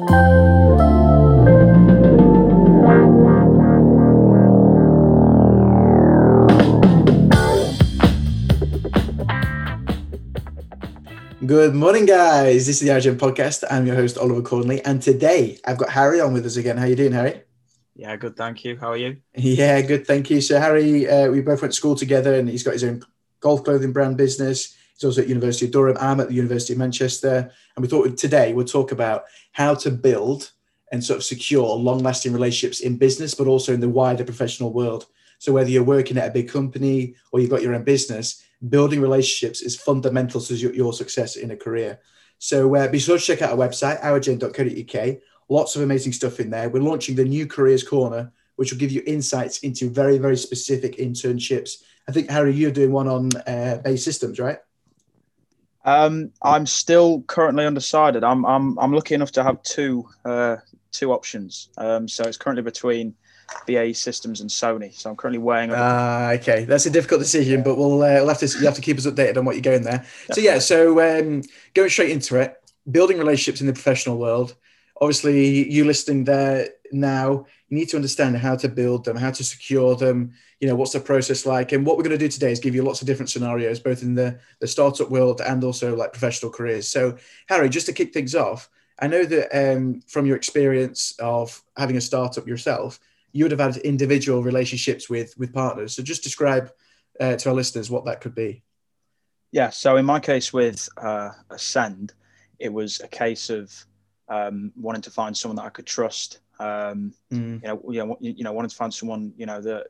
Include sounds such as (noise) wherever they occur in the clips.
Good morning, guys. This is the OurGen Podcast. I'm your host, Oliver Cornley, and today I've got Harry on with us again. How you doing, Harry? Yeah, good. Thank you. How are you? Yeah, good. Thank you. So, Harry, uh, we both went to school together, and he's got his own golf clothing brand business. He's also at University of Durham. I'm at the University of Manchester, and we thought today we'll talk about how to build and sort of secure long-lasting relationships in business, but also in the wider professional world. So, whether you're working at a big company or you've got your own business, building relationships is fundamental to your, success in a career. So uh, be sure to check out our website, ourgen.co.uk. Lots of amazing stuff in there. We're launching the new Careers Corner, which will give you insights into very, very specific internships. I think, Harry, you're doing one on uh, BAE Systems, right? Um, I'm still currently undecided. I'm, I'm, I'm lucky enough to have two, uh, two options. Um, so it's currently between BAE Systems and Sony. So I'm currently weighing. Ah, uh, okay, that's a difficult decision, but we'll, uh, we'll have to you have to keep us updated on what you're going there. Definitely. So yeah, so um, going straight into it, building relationships in the professional world. Obviously, you listening there now, you need to understand how to build them, how to secure them. You know, what's the process like? And what we're going to do today is give you lots of different scenarios, both in the the startup world and also like professional careers. So, Harry, just to kick things off, I know that um, from your experience of having a startup yourself, you would have had individual relationships with with partners. So just describe uh, to our listeners what that could be. Yeah. So in my case with uh, Ascend, it was a case of um, wanting to find someone that I could trust. Um, mm. You know, you know, you know, wanting to find someone you know that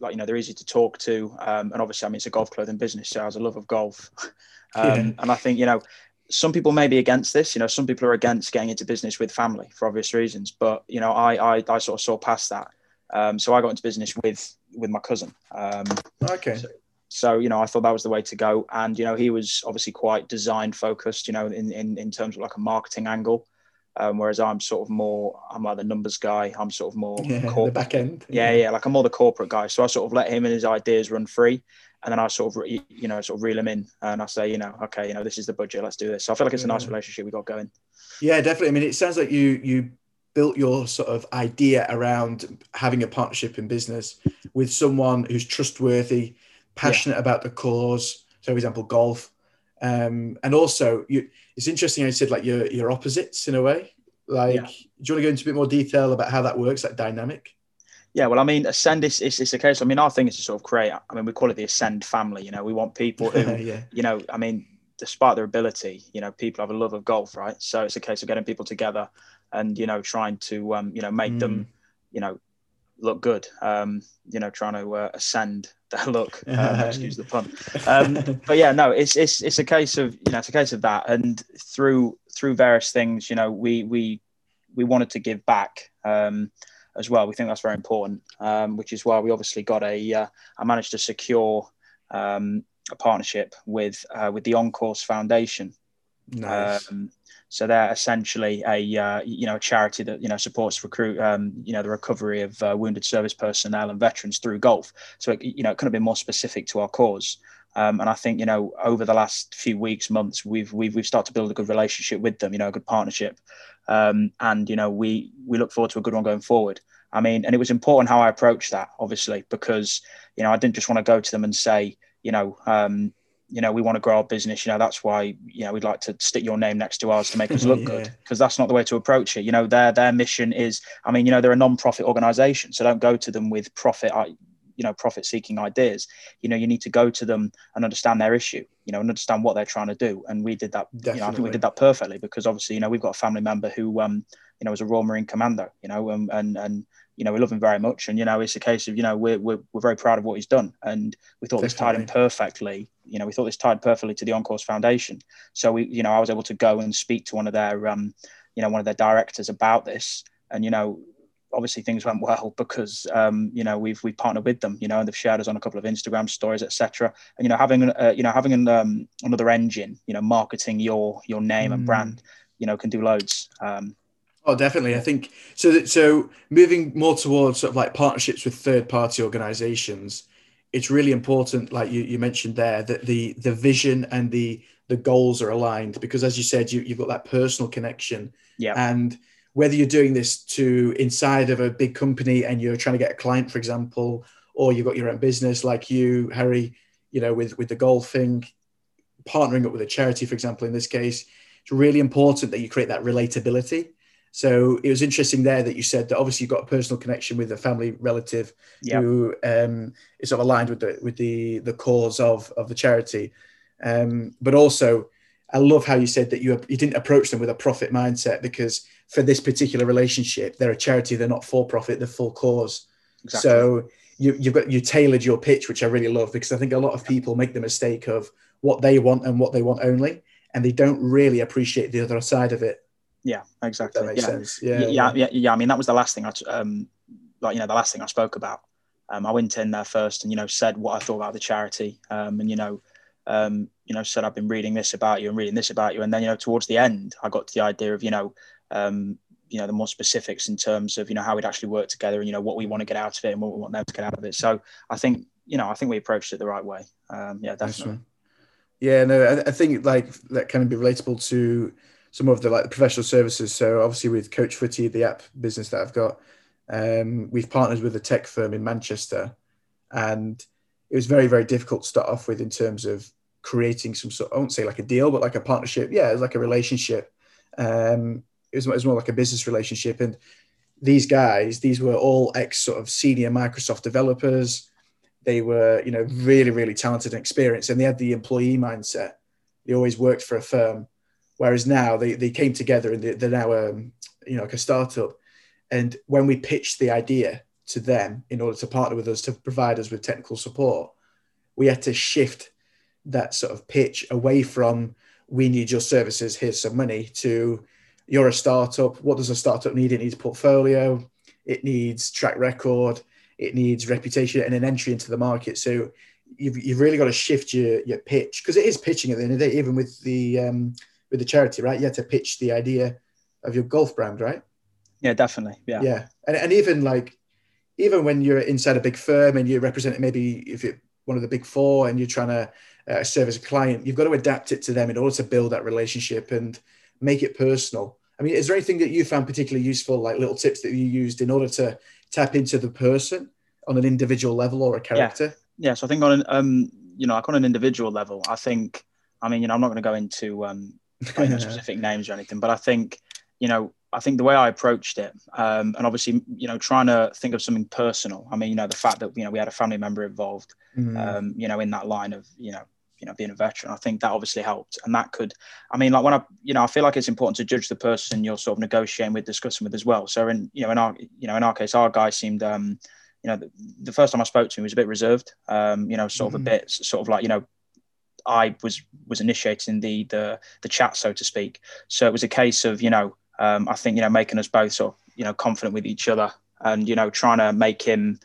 like you know they're easy to talk to, um, and obviously I mean it's a golf clothing business, so I has a love of golf, um, yeah. and I think you know some people may be against this. You know, some people are against getting into business with family for obvious reasons. But you know, I I, I sort of saw past that. Um, so I got into business with with my cousin. Um, okay. So, so, you know, I thought that was the way to go. And you know, he was obviously quite design focused. You know, in in in terms of like a marketing angle. Um, whereas I'm sort of more, I'm like the numbers guy. I'm sort of more yeah, corporate. back end. Yeah, yeah, like I'm more the corporate guy. So I sort of let him and his ideas run free and then I sort of you know sort of reel them in and I say you know okay you know this is the budget let's do this so I feel like it's a nice relationship we got going yeah definitely I mean it sounds like you you built your sort of idea around having a partnership in business with someone who's trustworthy passionate yeah. about the cause so for example golf um, and also you it's interesting I said like you're, you're opposites in a way like yeah. do you want to go into a bit more detail about how that works that dynamic yeah, well, I mean, Ascend is it's a case. I mean, our thing is to sort of create. I mean, we call it the Ascend family. You know, we want people who, (laughs) yeah. you know, I mean, despite their ability, you know, people have a love of golf, right? So it's a case of getting people together and you know trying to um, you know make mm. them, you know, look good. Um, you know, trying to uh, ascend (laughs) their look. (laughs) Um, excuse the pun. Um, but yeah, no, it's it's it's a case of you know it's a case of that, and through through various things, you know, we we we wanted to give back. Um, as well. We think that's very important, um, which is why we obviously got a. Uh, I managed to secure um, a partnership with uh, with the On-Course Foundation. Nice. Um, so they're essentially a uh, you know a charity that you know supports recruit um, you know the recovery of uh, wounded service personnel and veterans through golf. So it, you know it could have been more specific to our cause. Um, and I think you know over the last few weeks, months, we've we've we've started to build a good relationship with them. You know, a good partnership, um, and you know we we look forward to a good one going forward. I mean, and it was important how I approached that, obviously, because you know I didn't just want to go to them and say, you know, um, you know, we want to grow our business. You know, that's why you know we'd like to stick your name next to ours to make us look (laughs) yeah. good, because that's not the way to approach it. You know, their their mission is, I mean, you know, they're a non-profit organisation, so don't go to them with profit you know profit seeking ideas you know you need to go to them and understand their issue you know and understand what they're trying to do and we did that Definitely. you know i think we did that perfectly because obviously you know we've got a family member who um you know was a royal marine commando you know and and, and you know we love him very much and you know it's a case of you know we're, we're, we're very proud of what he's done and we thought Definitely. this tied him perfectly you know we thought this tied perfectly to the on-course foundation so we you know i was able to go and speak to one of their um you know one of their directors about this and you know obviously things went well because um, you know we've we partnered with them, you know, and they've shared us on a couple of Instagram stories, etc. And you know, having uh, you know having an, um, another engine, you know, marketing your your name mm. and brand, you know, can do loads. Um, oh, definitely. I think so. That, so moving more towards sort of like partnerships with third party organisations, it's really important. Like you, you mentioned there, that the the vision and the the goals are aligned because, as you said, you you've got that personal connection. Yeah. And whether you're doing this to inside of a big company and you're trying to get a client, for example, or you've got your own business like you, Harry, you know, with, with the golfing, partnering up with a charity, for example, in this case, it's really important that you create that relatability. So it was interesting there that you said that obviously you've got a personal connection with a family relative yep. who um, is sort of aligned with the with the the cause of of the charity, um, but also I love how you said that you you didn't approach them with a profit mindset because for this particular relationship they're a charity they're not for profit they're full cause. Exactly. So you, you've got you tailored your pitch, which I really love because I think a lot of people make the mistake of what they want and what they want only, and they don't really appreciate the other side of it. Yeah, exactly. That makes yeah. sense. Yeah, yeah, yeah, yeah, yeah. I mean, that was the last thing I, um, like you know, the last thing I spoke about. Um, I went in there first and you know said what I thought about the charity, um, and you know, um, you know, said I've been reading this about you and reading this about you, and then you know, towards the end, I got to the idea of you know, um, you know, the more specifics in terms of you know how we'd actually work together and you know what we want to get out of it and what we want them to get out of it. So I think you know, I think we approached it the right way. Um, yeah, definitely. Yeah, no, I, I think like that can be relatable to some of the like the professional services. So obviously with Coach Footy, the app business that I've got, um, we've partnered with a tech firm in Manchester, and it was very very difficult to start off with in terms of creating some sort. I won't say like a deal, but like a partnership. Yeah, it was like a relationship. Um, it was, it was more like a business relationship, and these guys, these were all ex sort of senior Microsoft developers they were, you know, really, really talented and experienced, and they had the employee mindset. They always worked for a firm, whereas now they, they came together and they, are now, um, you know, like a startup. And when we pitched the idea to them in order to partner with us to provide us with technical support, we had to shift that sort of pitch away from "we need your services, here's some money" to "you're a startup. What does a startup need? It needs portfolio, it needs track record." it needs reputation and an entry into the market. So you've, you've really got to shift your, your pitch because it is pitching at the end of the day, even with the um, with the charity, right? You have to pitch the idea of your golf brand, right? Yeah, definitely. Yeah. Yeah. And, and even like, even when you're inside a big firm and you're representing maybe if you're one of the big four and you're trying to uh, serve as a client, you've got to adapt it to them in order to build that relationship and make it personal. I mean, is there anything that you found particularly useful, like little tips that you used in order to tap into the person on an individual level or a character? Yeah, yeah so I think on an um, you know, like on an individual level, I think I mean, you know, I'm not going to go into um (laughs) specific names or anything, but I think, you know, I think the way I approached it, um, and obviously, you know, trying to think of something personal. I mean, you know, the fact that you know we had a family member involved, mm. um, you know, in that line of you know you know being a veteran i think that obviously helped and that could i mean like when i you know i feel like it's important to judge the person you're sort of negotiating with discussing with as well so in you know in our you know in our case our guy seemed um you know the, the first time i spoke to him he was a bit reserved um you know sort of mm-hmm. a bit sort of like you know i was was initiating the the the chat so to speak so it was a case of you know um i think you know making us both sort of you know confident with each other and you know trying to make him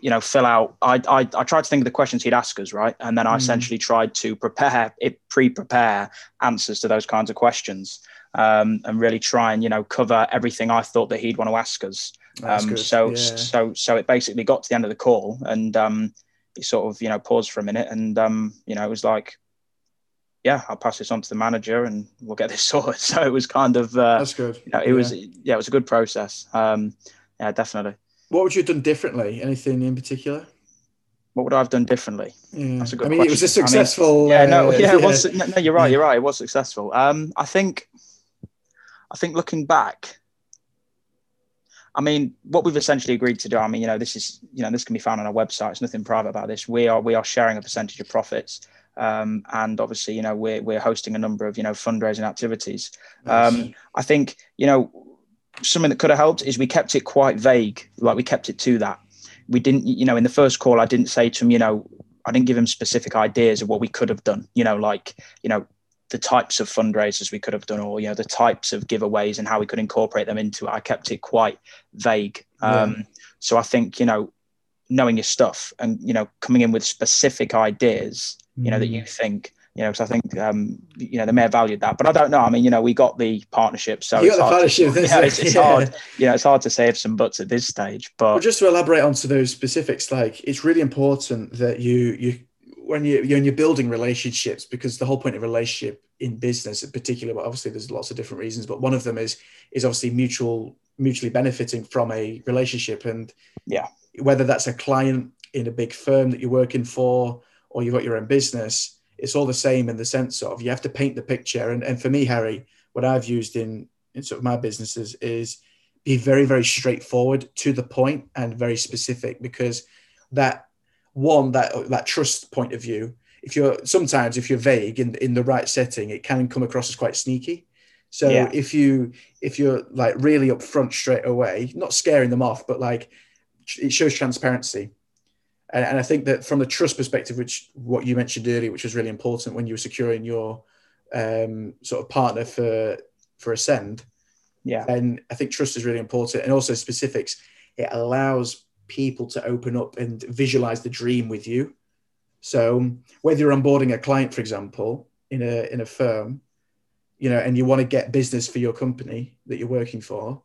you know, fill out. I, I, I tried to think of the questions he'd ask us, right, and then I mm. essentially tried to prepare it, pre-prepare answers to those kinds of questions, um, and really try and you know cover everything I thought that he'd want to ask us. Um, so, yeah. so, so it basically got to the end of the call, and um, he sort of you know paused for a minute, and um, you know, it was like, yeah, I'll pass this on to the manager, and we'll get this (laughs) sorted. So it was kind of uh, that's good. You know, it yeah. was yeah, it was a good process. Um, yeah, definitely. What would you have done differently? Anything in particular? What would I have done differently? Yeah. That's a good I mean, question. it was a successful. I mean, yeah, no, uh, yeah, it was. No, no, you're right. You're right. It was successful. Um, I think, I think looking back, I mean, what we've essentially agreed to do. I mean, you know, this is, you know, this can be found on our website. It's nothing private about this. We are, we are sharing a percentage of profits, um, and obviously, you know, we're we're hosting a number of, you know, fundraising activities. Nice. Um, I think, you know, something that could have helped is we kept it quite vague. Like we kept it to that. We didn't, you know, in the first call, I didn't say to him, you know, I didn't give him specific ideas of what we could have done. You know, like, you know, the types of fundraisers we could have done, or you know, the types of giveaways and how we could incorporate them into it. I kept it quite vague. Yeah. Um, so I think, you know, knowing your stuff and you know, coming in with specific ideas, you know, that you mm. think you know, because I think um, you know they may have valued that, but I don't know. I mean, you know, we got the partnership, so you got the partnership. To, (laughs) yeah, it's, it's yeah. hard. (laughs) You know, it's hard to save some butts at this stage. But well, just to elaborate onto those specifics, like it's really important that you you when you you're, you're building relationships because the whole point of relationship in business in particular but obviously there's lots of different reasons but one of them is is obviously mutual mutually benefiting from a relationship and yeah whether that's a client in a big firm that you're working for or you've got your own business it's all the same in the sense of you have to paint the picture. And, and for me harry what i've used in in sort of my businesses is be very very straightforward to the point and very specific because that one that that trust point of view if you're sometimes if you're vague in in the right setting it can come across as quite sneaky. So yeah. if you if you're like really upfront straight away not scaring them off but like it shows transparency and, and i think that from the trust perspective which what you mentioned earlier which was really important when you were securing your um, sort of partner for for ascend yeah. and i think trust is really important. And also specifics it allows people to open up and visualize the dream with you. So whether you're onboarding a client for example in a in a firm you know and you want to get business for your company that you're working for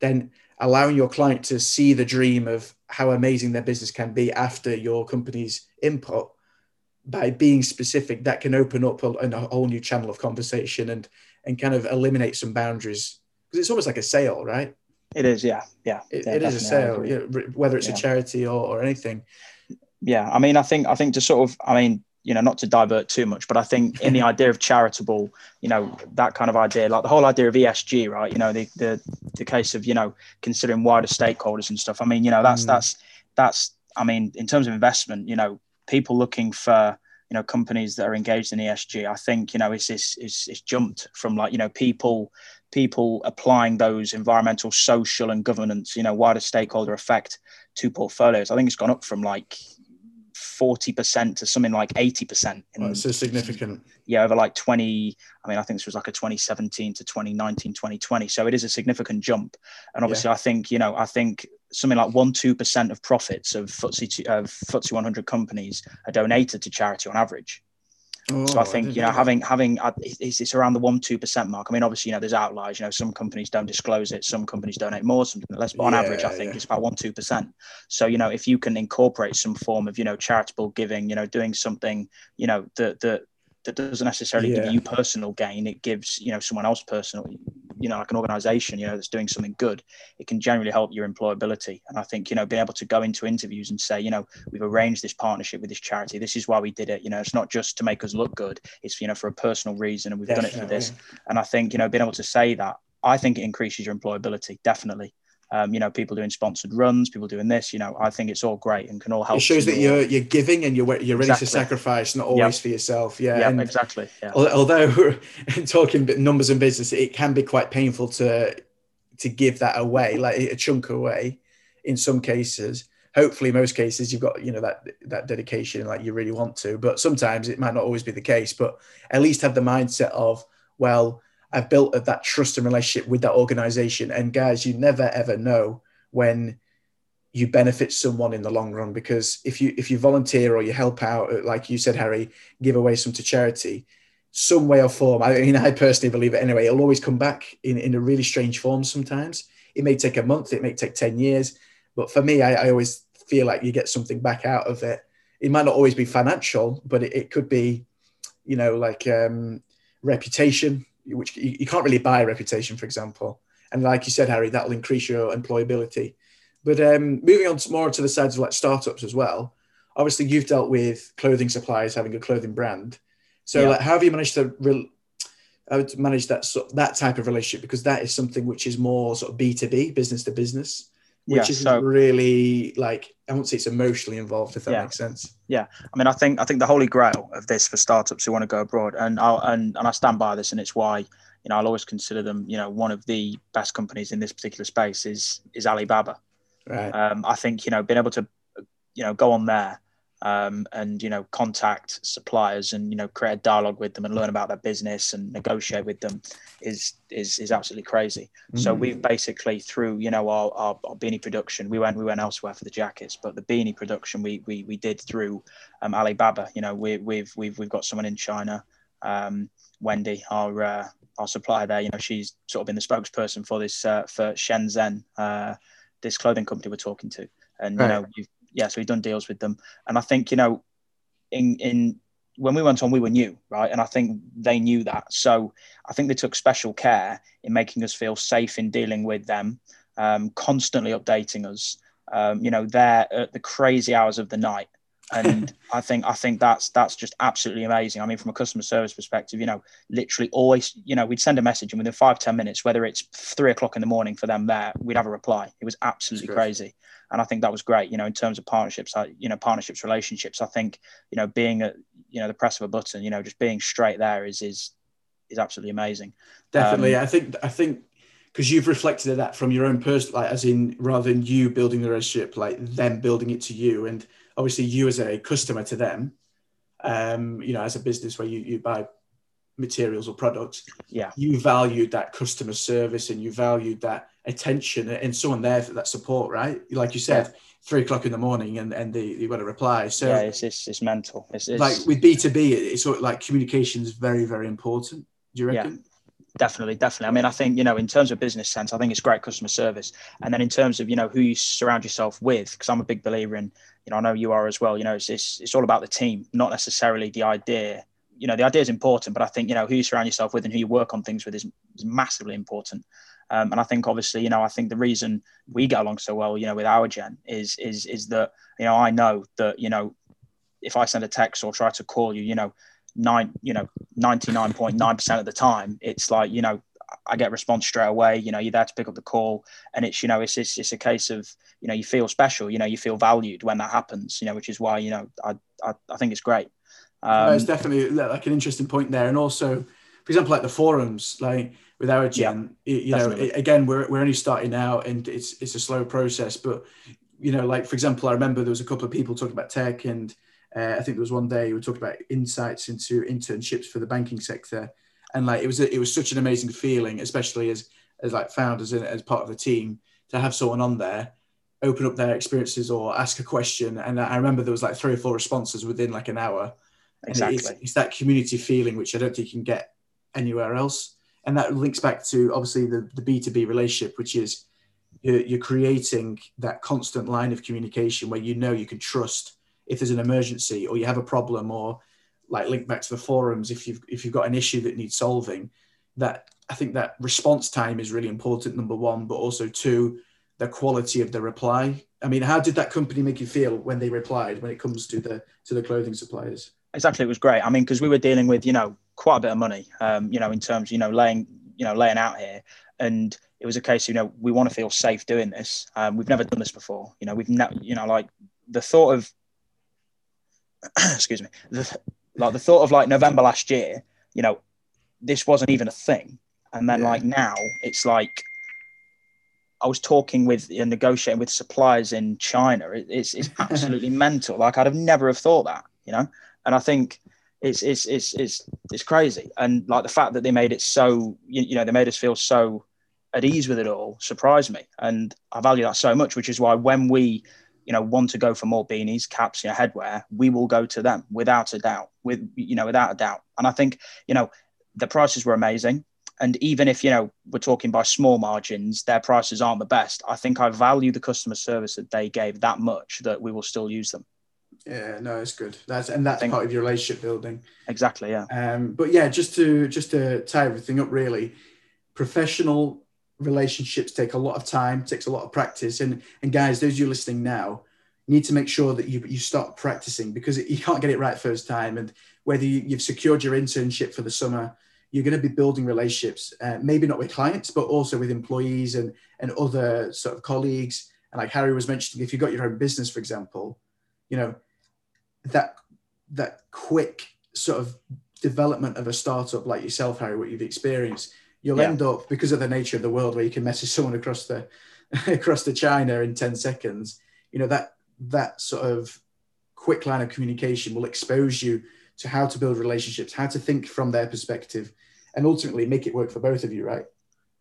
then allowing your client to see the dream of how amazing their business can be after your company's input by being specific that can open up a, a whole new channel of conversation and and kind of eliminate some boundaries because it's almost like a sale, right? It is, yeah, yeah. it, it is a sale, whether it's yeah. a charity or, or anything. Yeah, I mean, I think I think to sort of, I mean, you know, not to divert too much, but I think in the (laughs) idea of charitable, you know, that kind of idea, like the whole idea of ESG, right? You know, the the the case of you know considering wider stakeholders and stuff. I mean, you know, that's mm. that's that's. I mean, in terms of investment, you know, people looking for you know companies that are engaged in ESG, I think you know it's it's it's, it's jumped from like you know people people applying those environmental, social, and governance, you know, wider stakeholder effect to portfolios. I think it's gone up from like 40% to something like 80%. In, oh, so significant. Yeah, over like 20, I mean, I think this was like a 2017 to 2019, 2020. So it is a significant jump. And obviously, yeah. I think, you know, I think something like 1 2% of profits of FTSE, of FTSE 100 companies are donated to charity on average. Oh, so I think I you know having having uh, it's, it's around the one two percent mark. I mean, obviously you know there's outliers. You know some companies don't disclose it, some companies donate more, some less. But on yeah, average, I think yeah. it's about one two percent. So you know if you can incorporate some form of you know charitable giving, you know doing something you know that that that doesn't necessarily yeah. give you personal gain, it gives you know someone else personal you know like an organization you know that's doing something good it can generally help your employability. And i think you know being able to go into interviews and say you know we've arranged this partnership with this charity. This is why we did it. You know it's not just to make us look good. It's you know for a personal reason and we've definitely. done it for this. And i think you know being able to say that i think it increases your employability definitely um, you know, people doing sponsored runs, people doing this. You know, I think it's all great and can all help. It shows that you're you're giving and you're you're ready exactly. to sacrifice, not always yep. for yourself. Yeah, yeah, exactly. Yeah. Although (laughs) talking numbers and business, it can be quite painful to to give that away, like a chunk away. In some cases, hopefully, most cases, you've got you know that that dedication, like you really want to. But sometimes it might not always be the case. But at least have the mindset of well I've built that trust and relationship with that organization. And guys, you never ever know when you benefit someone in the long run because if you if you volunteer or you help out, like you said, Harry, give away some to charity, some way or form. I mean, (laughs) I personally believe it anyway. It'll always come back in, in a really strange form sometimes. It may take a month, it may take 10 years. But for me, I, I always feel like you get something back out of it. It might not always be financial, but it, it could be, you know, like um, reputation which you, you can't really buy a reputation, for example. And like you said, Harry, that'll increase your employability. But um, moving on to more to the sides of like startups as well. Obviously, you've dealt with clothing suppliers having a clothing brand. So, yeah. like, how have you managed to re- manage that that type of relationship? Because that is something which is more sort of B two B, business to business which yeah, isn't so, really like I won't say it's emotionally involved if that yeah, makes sense. Yeah, I mean, I think I think the holy grail of this for startups who want to go abroad, and I'll, and and I stand by this, and it's why you know I'll always consider them you know one of the best companies in this particular space is is Alibaba. Right. Um, I think you know being able to you know go on there um, and you know contact suppliers and you know create a dialogue with them and learn about their business and negotiate with them is is is absolutely crazy. Mm. So we've basically through you know our, our, our, beanie production we went we went elsewhere for the jackets, but the beanie production we we, we did through um, Alibaba. You know we, we've we've we've got someone in China, um, Wendy, our uh, our supplier there. You know she's sort of been the spokesperson for this uh, for Shenzhen, uh, this clothing company we're talking to, and you right. know we've yeah, so we've done deals with them, and I think you know in in when we went on, we were new, right? And I think they knew that. So I think they took special care in making us feel safe in dealing with them, um, constantly updating us. Um, you know, they're at the crazy hours of the night. And (laughs) I think I think that's that's just absolutely amazing. I mean, from a customer service perspective, you know, literally always, you know, we'd send a message and within five ten minutes, whether it's three o'clock in the morning for them there, we'd have a reply. It was absolutely crazy and I think that was great. You know, in terms of partnerships, you know, partnerships, relationships. I think you know, being a you know the press of a button, you know, just being straight there is is is absolutely amazing. Definitely, um, I think I think because you've reflected that from your own person, like as in rather than you building the relationship, like them building it to you, and obviously you as a customer to them. Um, you know, as a business where you, you buy materials or products, yeah, you valued that customer service and you valued that attention and someone there for that support, right? Like you said, yeah. three o'clock in the morning and, and they, you got a reply. So yeah, it's, it's, it's mental. It's, it's, like with B2B, it's sort of like communication is very, very important. Do you reckon? Yeah. Definitely, definitely. I mean, I think, you know, in terms of business sense, I think it's great customer service. And then in terms of, you know, who you surround yourself with, because I'm a big believer in, you know, I know you are as well, you know, it's, it's, it's all about the team, not necessarily the idea you know the idea is important but i think you know who you surround yourself with and who you work on things with is, is massively important um, and I think obviously, you know, I think the reason we get along so well, you know, with our gen is is is that you know I know that you know if I send a text or try to call you, you know, nine, you know, ninety nine point nine percent of the time, it's like you know I get response straight away. You know, you're there to pick up the call, and it's you know it's, it's it's a case of you know you feel special. You know, you feel valued when that happens. You know, which is why you know I I, I think it's great. Um, no, it's definitely like an interesting point there, and also, for example, like the forums, like with our gen yeah, you know again we're, we're only starting out and it's it's a slow process but you know like for example i remember there was a couple of people talking about tech and uh, i think there was one day we were talking about insights into internships for the banking sector and like it was a, it was such an amazing feeling especially as as like founders and as part of the team to have someone on there open up their experiences or ask a question. And i remember there was like three or four responses within like an hour. Exactly. it's, it's that community feeling which i don't think you can get anywhere else. And that links back to obviously the, the b2b relationship which is you're, you're, creating that constant line of communication where you know you can trust if there's an emergency or you have a problem or like link back to the forums if you've if you've got an issue that needs solving that i think that response time is really important number one but also two the quality of the reply i mean how did that company make you feel when they replied when it comes to the to the clothing suppliers exactly it was great i mean because we were dealing with you know quite a bit of money, um, you know, in terms, you know, laying, you know, laying out here. And it was a case, you know, we want to feel safe doing this. Um, we've never done this before. You know, we've never, you know, like the thought of, (coughs) excuse me, the, like the thought of like November last year, you know, this wasn't even a thing. And then yeah. like now it's like, I was talking with and negotiating with suppliers in China. It, it's, it's (laughs) absolutely mental. Like I'd have never have thought that, you know? And I think, it's it's it's it's it's crazy. And like the fact that they made it so you, you know they made us feel so at ease with it all surprised me, and I value that so much. Which is why when we you know want to go for more beanies, caps, you know, headwear, we will go to them without a doubt. With you know without a doubt. And I think you know the prices were amazing. And even if you know we're talking by small margins, their prices aren't the best. I think I value the customer service that they gave that much that we will still use them. Yeah, no, it's good. That's and that's part of your relationship building. Exactly. Yeah. Um, but yeah, just to just to tie everything up, really, professional relationships take a lot of time, takes a lot of practice, and and guys, those you listening now, need to make sure that you you start practicing because you can't get it right first time. And whether you, you've secured your internship for the summer, you're going to be building relationships, uh, maybe not with clients, but also with employees and and other sort of colleagues. And like Harry was mentioning, if you've got your own business, for example, you know that that quick sort of development of a startup like yourself, Harry, what you've experienced, you'll yeah. end up because of the nature of the world where you can message someone across the (laughs) across the China in 10 seconds, you know, that that sort of quick line of communication will expose you to how to build relationships, how to think from their perspective, and ultimately make it work for both of you, right?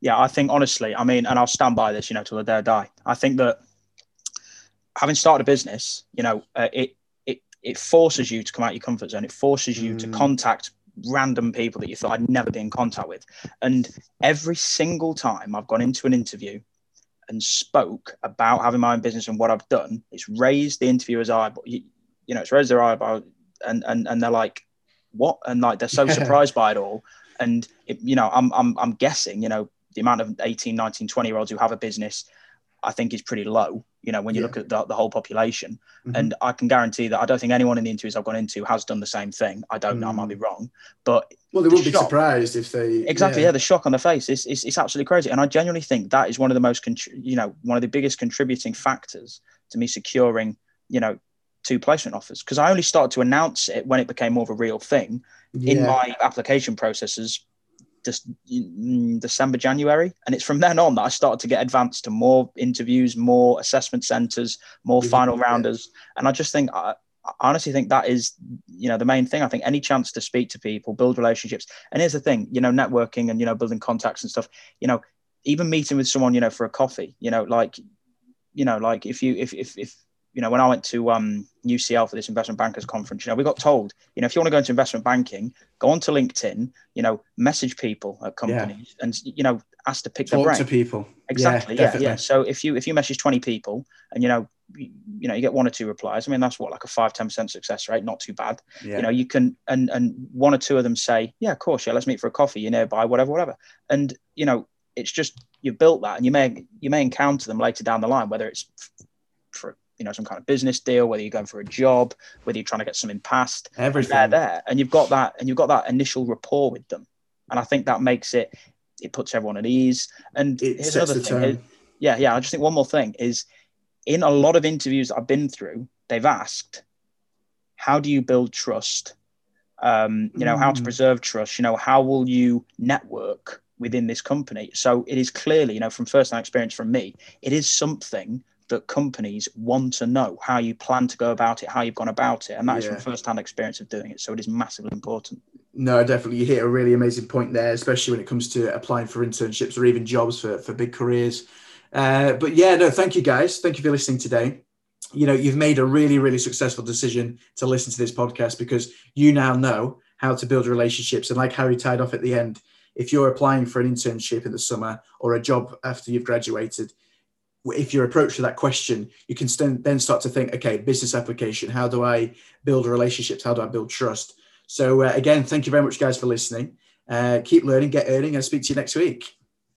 Yeah, I think honestly, I mean, and I'll stand by this, you know, till the day I die. I think that having started a business, you know, uh, it it forces you to come out your comfort zone. It forces you mm. to contact random people that you thought I'd never be in contact with. And every single time I've gone into an interview and spoke about having my own business and what I've done, it's raised the interviewer's eye, You, you know, it's raised their eyebrow and and and they're like, what? And like they're so surprised by it all. And it, you know, I'm I'm I'm guessing, you know, the amount of 18, 19, 20 year olds who have a business, I think is pretty low. You know, when you yeah. look at the, the, whole population, mm-hmm. and I can guarantee that I don't think anyone in the interviews I've gone into has done the same thing. I don't mm. know, I might be mm. wrong, but well, they the wouldn't shock, be surprised if they exactly yeah. yeah. the shock on the face is it's, it's absolutely crazy, and I genuinely think that is one of the most you know one of the biggest contributing factors to me securing you know two placement offers because I only started to announce it when it became more of a real thing yeah. in my application processes Mm, December, January. And it's from then on that I started to get advanced to more interviews, more assessment centers, more mm-hmm. final rounders. And I just think, I, I honestly think that is, you know, the main thing. I think any chance to speak to people, build relationships. And here's the thing, you know, networking and, you know, building contacts and stuff, you know, even meeting with someone, you know, for a coffee, you know, like, you know, like if you, if, if, if, you know, when I went to um, UCL for this investment bankers conference, you know, we got told, you know, if you want to go into investment banking, go onto LinkedIn, you know, message people at companies, yeah. and you know, ask to pick Talk their brain. to people. Exactly. Yeah, yeah, yeah. So if you if you message twenty people, and you know, you, you, know, you get one or two replies. I mean, that's what like a five ten percent success rate. Not too bad. Yeah. You know, you can and and one or two of them say, yeah, of course, yeah, let's meet for a coffee. You're nearby, whatever, whatever. And you know, it's just you've built that, and you may you may encounter them later down the line, whether it's you know some kind of business deal, whether you're going for a job, whether you're trying to get something passed. Everything they're there, and you've got that, and you've got that initial rapport with them, and I think that makes it it puts everyone at ease. And it here's another thing. yeah, yeah. I just think one more thing is in a lot of interviews I've been through, they've asked, "How do you build trust?" Um, you know, mm. how to mm. preserve trust. You know, how will you network within this company? So it is clearly, you know, from first-hand experience from me, it is something that companies want to know how you plan to go about it, how you've gone about it. And that yeah. is from first-hand experience of doing it. So it is massively important. No, definitely. You hit a really amazing point there, especially when it comes to applying for internships or even jobs for, for big careers. Uh, but yeah, no, thank you guys. Thank you for listening today. You know, you've made a really, really successful decision to listen to this podcast because you now know how to build relationships. And like Harry tied off at the end, if you're applying for an internship in the summer or a job after you've graduated, if you're approached with that question, you can st- then start to think, okay, business application. How do I build relationships? How do I build trust? So uh, again, thank you very much, guys, for listening. Uh, keep learning, get earning, and I'll speak to you next week.